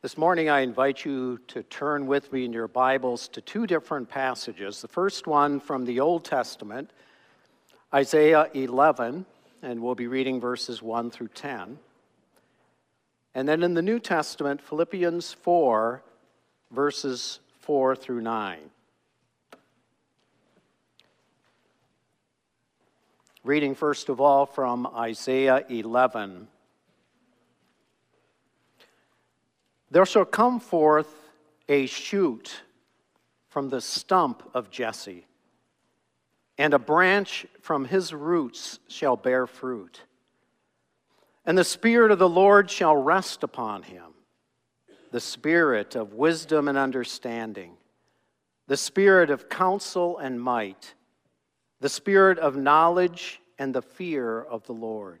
This morning, I invite you to turn with me in your Bibles to two different passages. The first one from the Old Testament, Isaiah 11, and we'll be reading verses 1 through 10. And then in the New Testament, Philippians 4, verses 4 through 9. Reading first of all from Isaiah 11. There shall come forth a shoot from the stump of Jesse, and a branch from his roots shall bear fruit. And the Spirit of the Lord shall rest upon him the Spirit of wisdom and understanding, the Spirit of counsel and might, the Spirit of knowledge and the fear of the Lord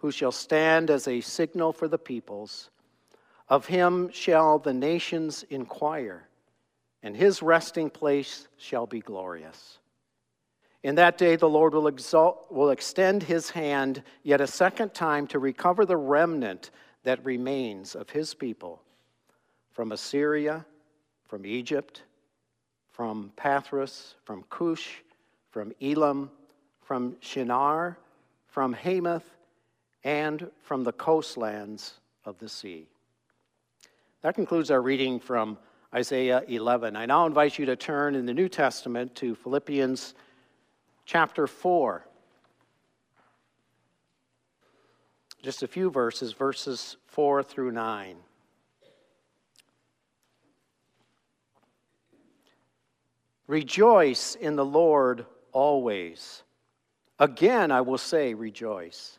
who shall stand as a signal for the peoples, of him shall the nations inquire, and his resting place shall be glorious. In that day, the Lord will, exalt, will extend his hand yet a second time to recover the remnant that remains of his people from Assyria, from Egypt, from Pathros, from Cush, from Elam from Shinar, from Hamath, and from the coastlands of the sea. That concludes our reading from Isaiah 11. I now invite you to turn in the New Testament to Philippians chapter 4. Just a few verses, verses 4 through 9. Rejoice in the Lord always. Again, I will say, rejoice.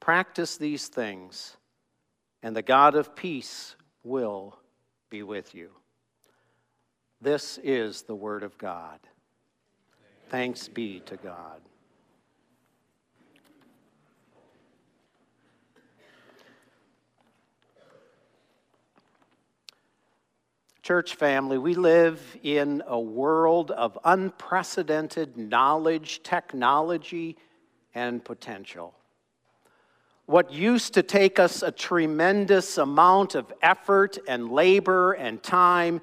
practice these things, and the God of peace will be with you. This is the Word of God. Thanks be to God. Church family, we live in a world of unprecedented knowledge, technology, and potential. What used to take us a tremendous amount of effort and labor and time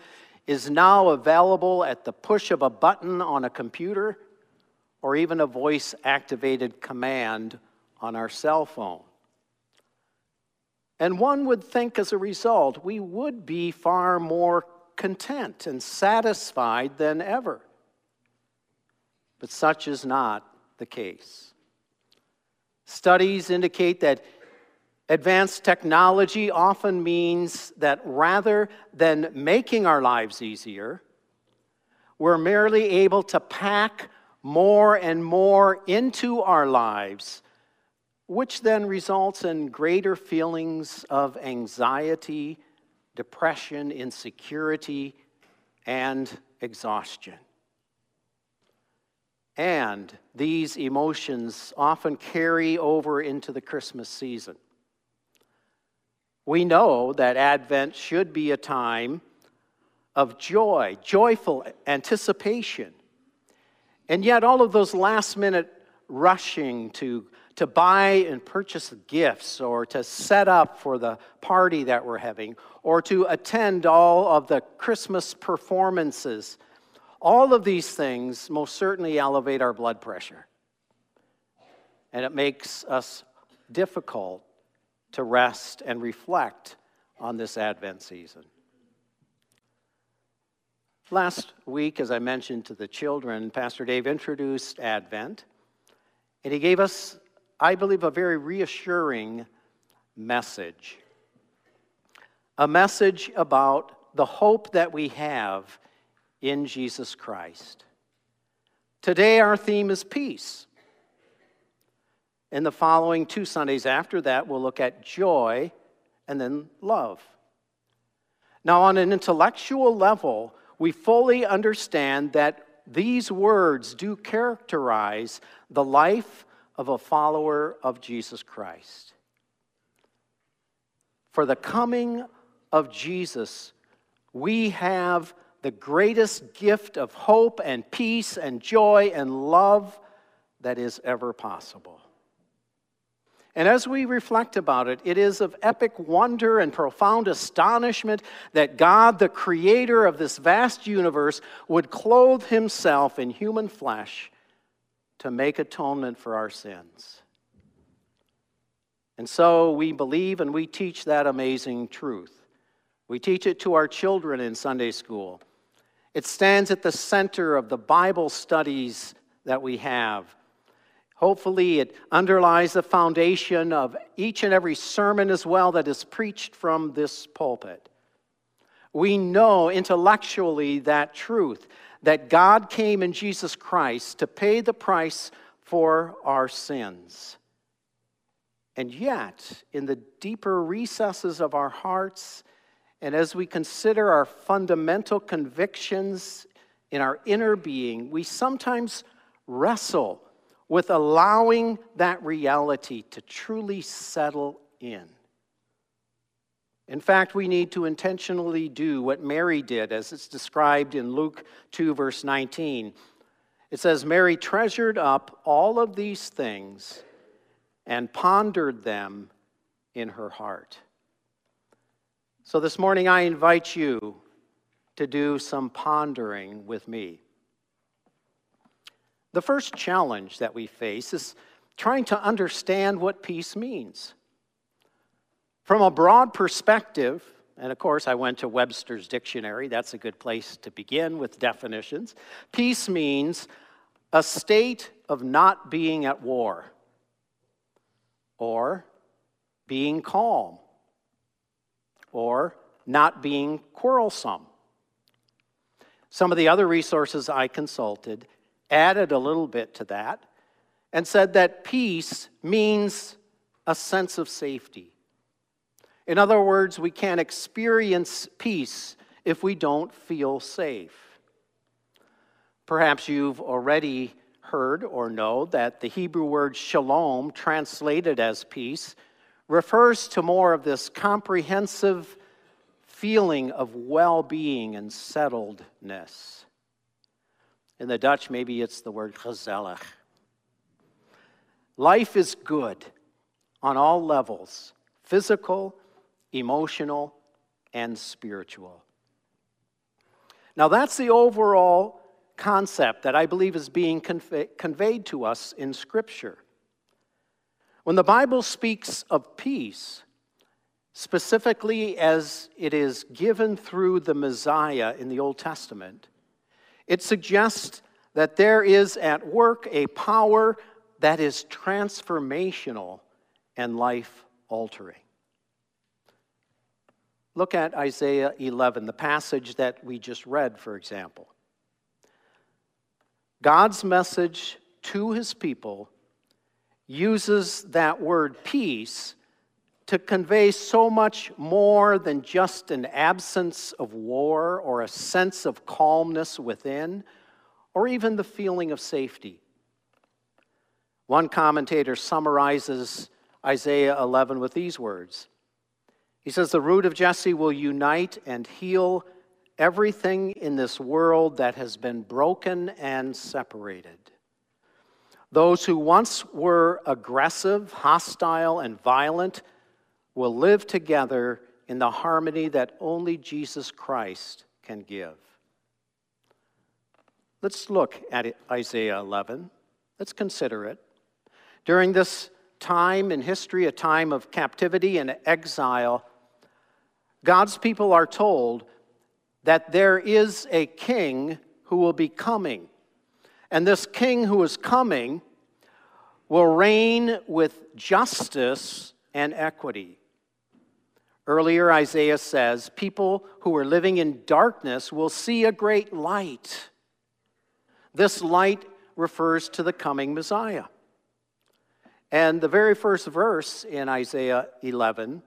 is now available at the push of a button on a computer or even a voice activated command on our cell phone. And one would think as a result, we would be far more content and satisfied than ever. But such is not the case. Studies indicate that advanced technology often means that rather than making our lives easier, we're merely able to pack more and more into our lives, which then results in greater feelings of anxiety, depression, insecurity, and exhaustion. And these emotions often carry over into the Christmas season. We know that Advent should be a time of joy, joyful anticipation. And yet, all of those last minute rushing to, to buy and purchase gifts or to set up for the party that we're having or to attend all of the Christmas performances all of these things most certainly elevate our blood pressure. And it makes us difficult to rest and reflect on this Advent season. Last week, as I mentioned to the children, Pastor Dave introduced Advent, and he gave us, I believe, a very reassuring message. A message about the hope that we have in Jesus Christ. Today, our theme is peace. In the following two Sundays after that, we'll look at joy and then love. Now, on an intellectual level, we fully understand that these words do characterize the life of a follower of Jesus Christ. For the coming of Jesus, we have the greatest gift of hope and peace and joy and love that is ever possible. And as we reflect about it, it is of epic wonder and profound astonishment that God, the creator of this vast universe, would clothe himself in human flesh to make atonement for our sins. And so we believe and we teach that amazing truth. We teach it to our children in Sunday school. It stands at the center of the Bible studies that we have. Hopefully, it underlies the foundation of each and every sermon as well that is preached from this pulpit. We know intellectually that truth that God came in Jesus Christ to pay the price for our sins. And yet, in the deeper recesses of our hearts, and as we consider our fundamental convictions in our inner being, we sometimes wrestle with allowing that reality to truly settle in. In fact, we need to intentionally do what Mary did, as it's described in Luke 2, verse 19. It says, Mary treasured up all of these things and pondered them in her heart. So this morning, I invite you to do some pondering with me. The first challenge that we face is trying to understand what peace means. From a broad perspective, and of course, I went to Webster's dictionary, that's a good place to begin with definitions. Peace means a state of not being at war or being calm or not being quarrelsome. Some of the other resources I consulted added a little bit to that and said that peace means a sense of safety. In other words, we can't experience peace if we don't feel safe. Perhaps you've already heard or know that the Hebrew word shalom, translated as peace, refers to more of this comprehensive feeling of well being and settledness. In the Dutch, maybe it's the word gezellig. Life is good. on all levels physical, emotional, and spiritual. Now, that's the overall concept that I believe is being conveyed to us in Scripture. When the Bible speaks of peace, specifically as it is given through the Messiah in the Old Testament, it suggests that there is at work a power that is transformational and life altering. Look at Isaiah 11, the passage that we just read, for example. God's message to his people uses that word peace to convey so much more than just an absence of war or a sense of calmness within or even the feeling of safety. One commentator summarizes Isaiah 11 with these words He says, The root of Jesse will unite and heal everything in this world that has been broken and separated. Those who once were aggressive, hostile, and violent will live together in the harmony that only Jesus Christ can give. Let's look at Isaiah 11. Let's consider it. During this time in history, a time of captivity and exile, God's people are told that there is a king who will be coming. And this king who is coming will reign with justice and equity. Earlier, Isaiah says, People who are living in darkness will see a great light. This light refers to the coming Messiah. And the very first verse in Isaiah 11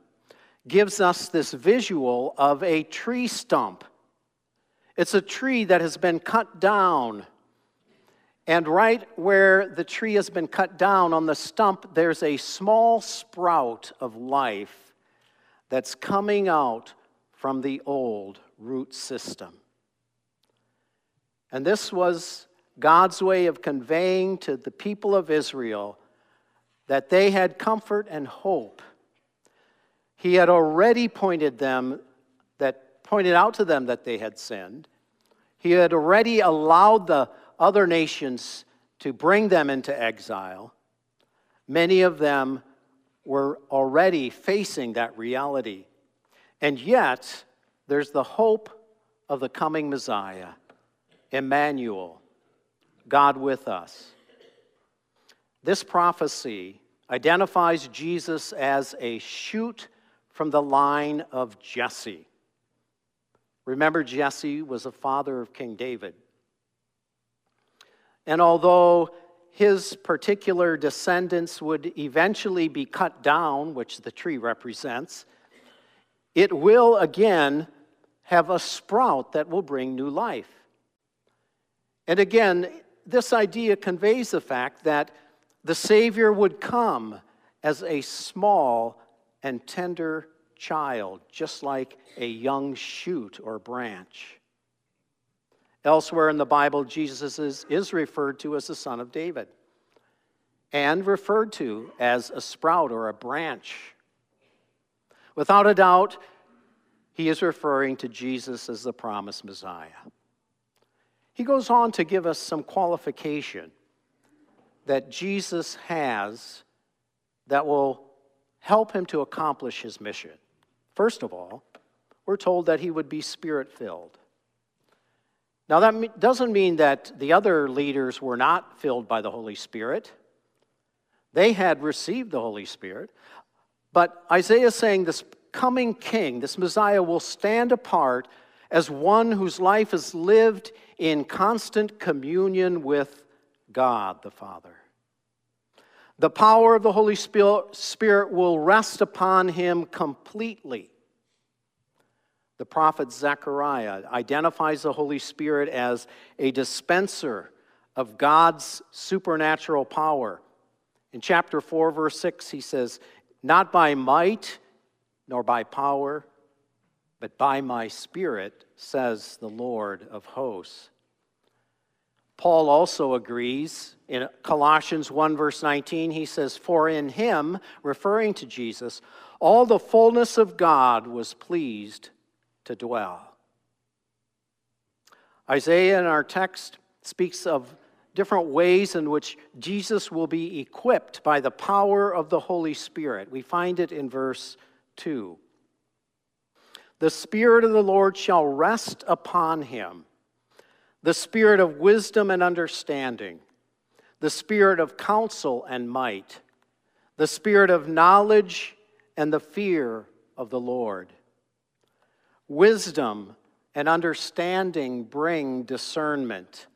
gives us this visual of a tree stump. It's a tree that has been cut down. And right where the tree has been cut down on the stump, there's a small sprout of life that's coming out from the old root system. And this was God's way of conveying to the people of Israel that they had comfort and hope. He had already pointed them that pointed out to them that they had sinned. He had already allowed the other nations to bring them into exile. Many of them were already facing that reality. And yet, there's the hope of the coming Messiah, Emmanuel, God with us. This prophecy identifies Jesus as a shoot from the line of Jesse. Remember, Jesse was the father of King David. And although his particular descendants would eventually be cut down, which the tree represents, it will again have a sprout that will bring new life. And again, this idea conveys the fact that the Savior would come as a small and tender child, just like a young shoot or branch. Elsewhere in the Bible, Jesus is, is referred to as the Son of David and referred to as a sprout or a branch. Without a doubt, he is referring to Jesus as the promised Messiah. He goes on to give us some qualification that Jesus has that will help him to accomplish his mission. First of all, we're told that he would be spirit filled. Now, that doesn't mean that the other leaders were not filled by the Holy Spirit. They had received the Holy Spirit. But Isaiah is saying this coming king, this Messiah, will stand apart as one whose life is lived in constant communion with God the Father. The power of the Holy Spirit will rest upon him completely. The prophet Zechariah identifies the Holy Spirit as a dispenser of God's supernatural power. In chapter 4, verse 6, he says, Not by might nor by power, but by my Spirit, says the Lord of hosts. Paul also agrees in Colossians 1, verse 19. He says, For in him, referring to Jesus, all the fullness of God was pleased to dwell. Isaiah in our text speaks of different ways in which Jesus will be equipped by the power of the Holy Spirit. We find it in verse 2. The Spirit of the Lord shall rest upon him the Spirit of wisdom and understanding, the Spirit of counsel and might, the Spirit of knowledge and the fear of the Lord. Wisdom and understanding bring discernment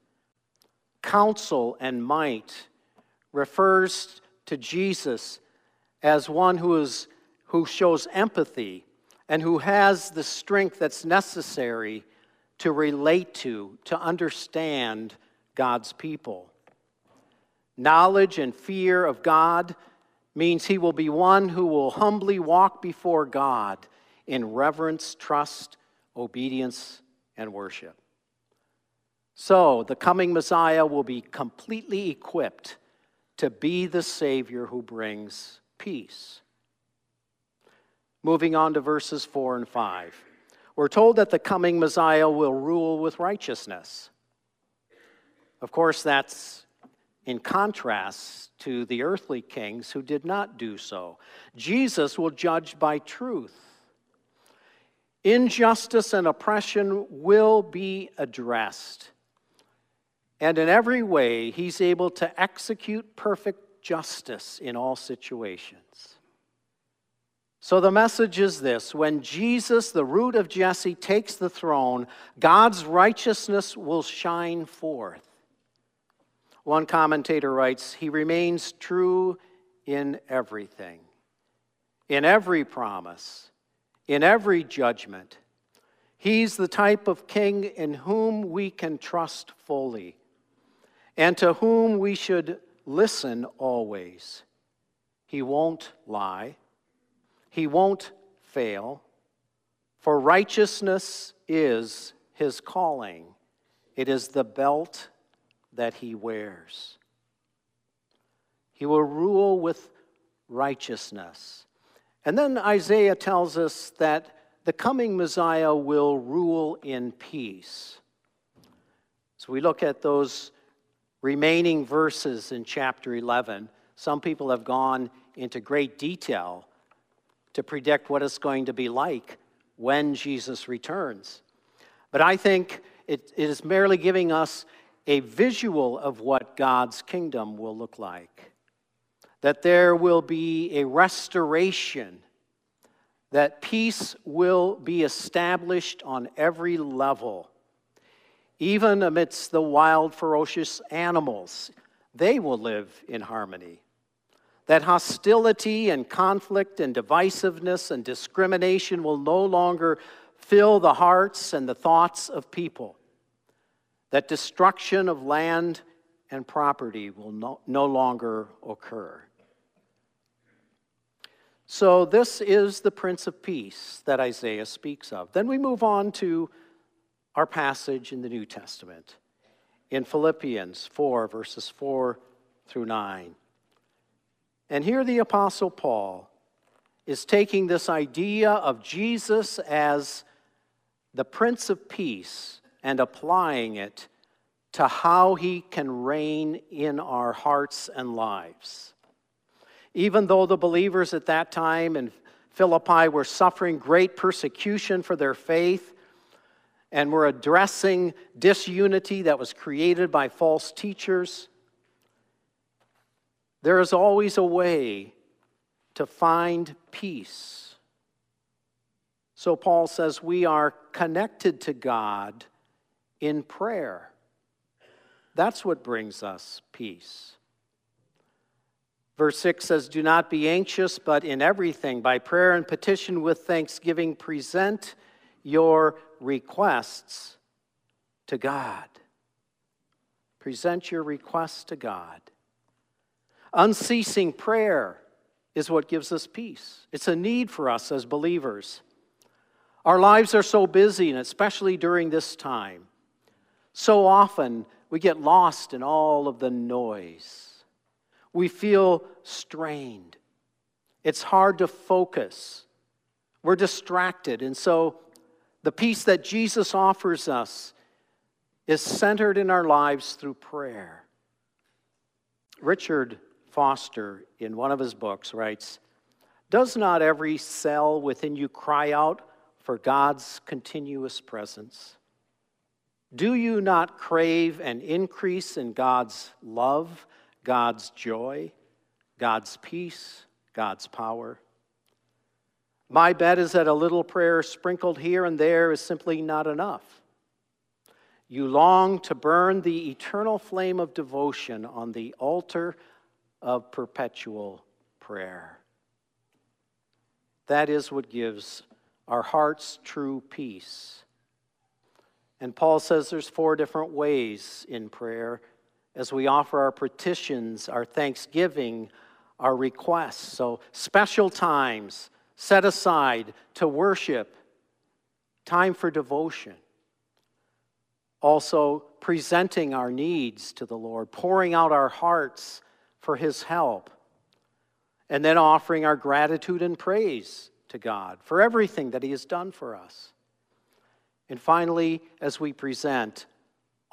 counsel and might refers to Jesus as one who, is, who shows empathy and who has the strength that's necessary to relate to, to understand God's people. Knowledge and fear of God means he will be one who will humbly walk before God in reverence, trust, obedience, and worship. So, the coming Messiah will be completely equipped to be the Savior who brings peace. Moving on to verses 4 and 5. We're told that the coming Messiah will rule with righteousness. Of course, that's in contrast to the earthly kings who did not do so. Jesus will judge by truth. Injustice and oppression will be addressed. And in every way, he's able to execute perfect justice in all situations. So the message is this when Jesus, the root of Jesse, takes the throne, God's righteousness will shine forth. One commentator writes, He remains true in everything, in every promise, in every judgment. He's the type of king in whom we can trust fully and to whom we should listen always. He won't lie, he won't fail, for righteousness is his calling, it is the belt that he wears. He will rule with righteousness. And then Isaiah tells us that the coming Messiah will rule in peace. So we look at those remaining verses in chapter 11, some people have gone into great detail to predict what it's going to be like when Jesus returns. But I think it, it is merely giving us a visual of what God's kingdom will look like. That there will be a restoration, that peace will be established on every level even amidst the wild, ferocious animals, they will live in harmony. That hostility and conflict and divisiveness and discrimination will no longer fill the hearts and the thoughts of people. That destruction of land and property will no, no longer occur. So, this is the Prince of Peace that Isaiah speaks of. Then we move on to our passage in the New Testament in Philippians 4, verses 4 through 9. And here the Apostle Paul is taking this idea of Jesus as the Prince of Peace and applying it to how he can reign in our hearts and lives. Even though the believers at that time in Philippi were suffering great persecution for their faith, and we're addressing disunity that was created by false teachers. There is always a way to find peace. So Paul says we are connected to God in prayer. That's what brings us peace. Verse 6 says, Do not be anxious, but in everything, by prayer and petition with thanksgiving, present your requests to God. Present your requests to God. Unceasing prayer is what gives us peace. It's a need for us as believers. Our lives are so busy, and especially during this time, so often We get lost in all of the noise. We feel strained. It's hard to focus. We're distracted. And so the peace that Jesus offers us is centered in our lives through prayer. Richard Foster, in one of his books, writes Does not every cell within you cry out for God's continuous presence? Do you not crave an increase in God's love, God's joy, God's peace, God's power? My bet is that a little prayer sprinkled here and there is simply not enough. You long to burn the eternal flame of devotion on the altar of perpetual prayer. That is what gives our hearts true peace. And Paul says there's four different ways in prayer as we offer our petitions, our thanksgiving, our requests. So, special times set aside to worship, time for devotion. Also, presenting our needs to the Lord, pouring out our hearts for His help, and then offering our gratitude and praise to God for everything that He has done for us. And finally, as we present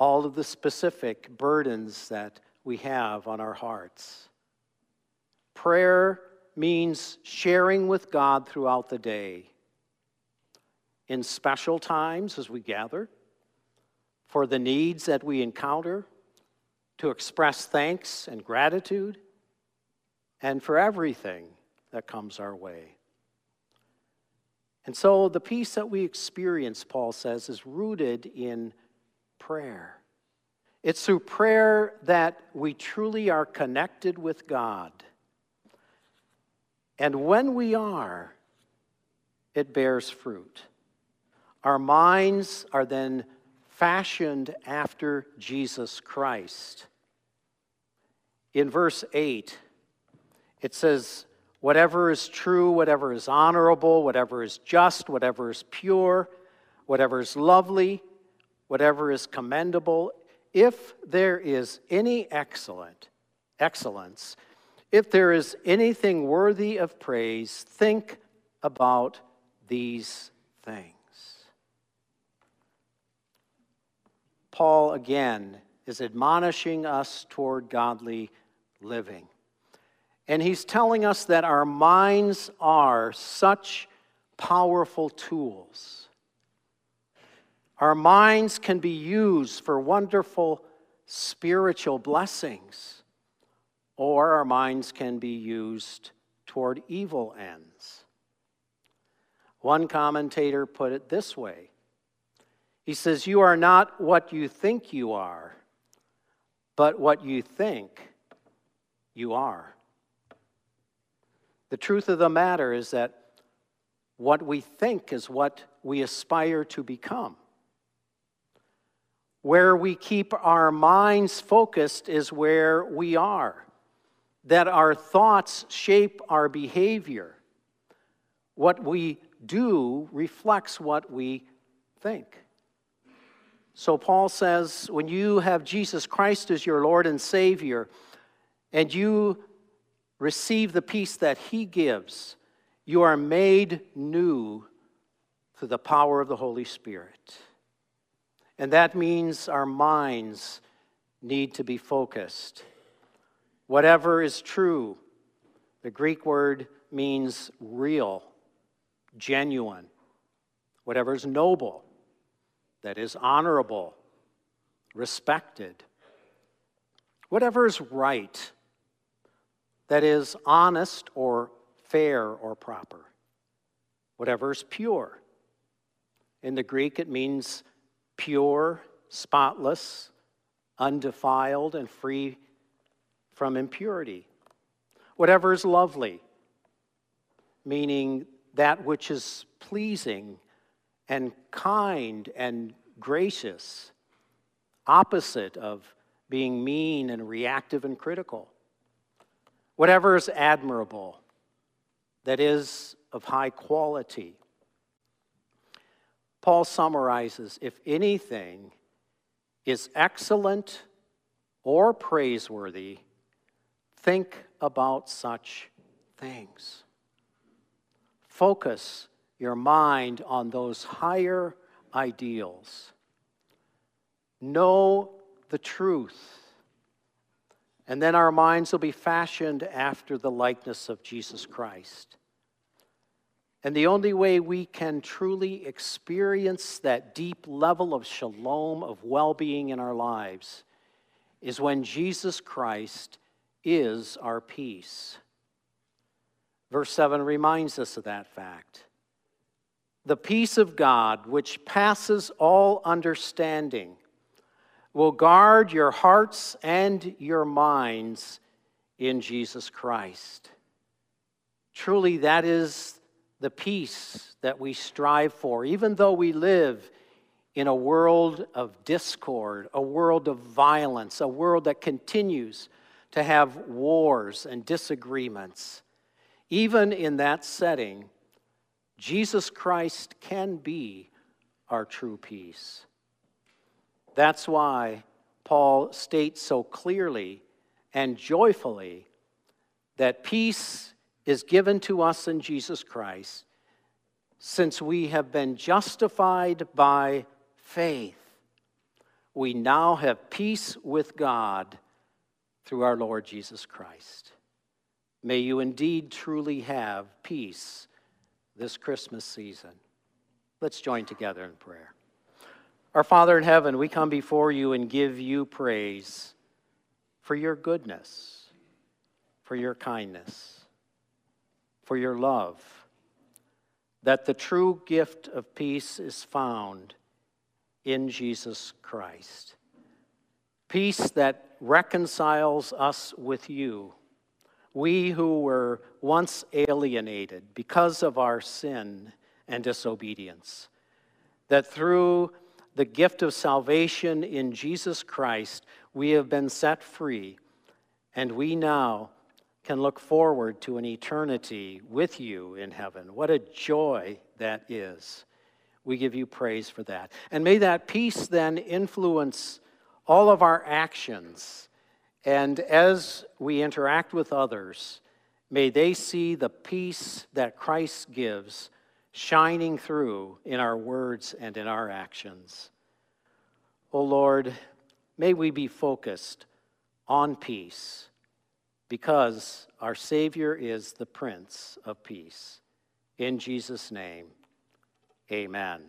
all of the specific burdens that we have on our hearts, prayer means sharing with God throughout the day. In special times as we gather, for the needs that we encounter, to express thanks and gratitude, and for everything that comes our way. And so the peace that we experience, Paul says, is rooted in prayer. It's through prayer that we truly are connected with God. And when we are, it bears fruit. Our minds are then fashioned after Jesus Christ. In verse 8, it says, Whatever is true, whatever is honorable, whatever is just, whatever is pure, whatever is lovely, whatever is commendable, if there is any excellent excellence, if there is anything worthy of praise, think about these things. Paul again is admonishing us toward godly living. And he's telling us that our minds are such powerful tools. Our minds can be used for wonderful spiritual blessings, or our minds can be used toward evil ends. One commentator put it this way He says, You are not what you think you are, but what you think you are. The truth of the matter is that what we think is what we aspire to become. Where we keep our minds focused is where we are. That our thoughts shape our behavior. What we do reflects what we think. So Paul says when you have Jesus Christ as your Lord and Savior, and you receive the peace that He gives, you are made new through the power of the Holy Spirit. And that means our minds need to be focused. Whatever is true, the Greek word means real, genuine. Whatever is noble, that is honorable, respected. Whatever is right, that is honest or fair or proper, whatever is pure. In the Greek, it means pure, spotless, undefiled, and free from impurity. Whatever is lovely, meaning that which is pleasing and kind and gracious, opposite of being mean and reactive and critical whatever is admirable, that is of high quality. Paul summarizes if anything is excellent or praiseworthy, think about such things. Focus your mind on those higher ideals. Know the truth. And then our minds will be fashioned after the likeness of Jesus Christ. And the only way we can truly experience that deep level of shalom, of well being in our lives, is when Jesus Christ is our peace. Verse 7 reminds us of that fact. The peace of God, which passes all understanding, will guard your hearts and your minds in Jesus Christ. Truly, that is the peace that we strive for, even though we live in a world of discord, a world of violence, a world that continues to have wars and disagreements. Even in that setting, Jesus Christ can be our true peace. That's why Paul states so clearly and joyfully that peace is given to us in Jesus Christ since we have been justified by faith. We now have peace with God through our Lord Jesus Christ. May you indeed truly have peace this Christmas season. Let's join together in prayer. Our Father in heaven, we come before you and give you praise for your goodness, for your kindness for your love, that the true gift of peace is found in Jesus Christ. Peace that reconciles us with you. We who were once alienated because of our sin and disobedience, that through the gift of salvation in Jesus Christ, we have been set free, and we now can look forward to an eternity with you in heaven. What a joy that is. We give you praise for that. And may that peace then influence all of our actions. And as we interact with others, may they see the peace that Christ gives shining through in our words and in our actions. Oh Lord, may we be focused on peace because our Savior is the Prince of Peace. In Jesus' name, amen.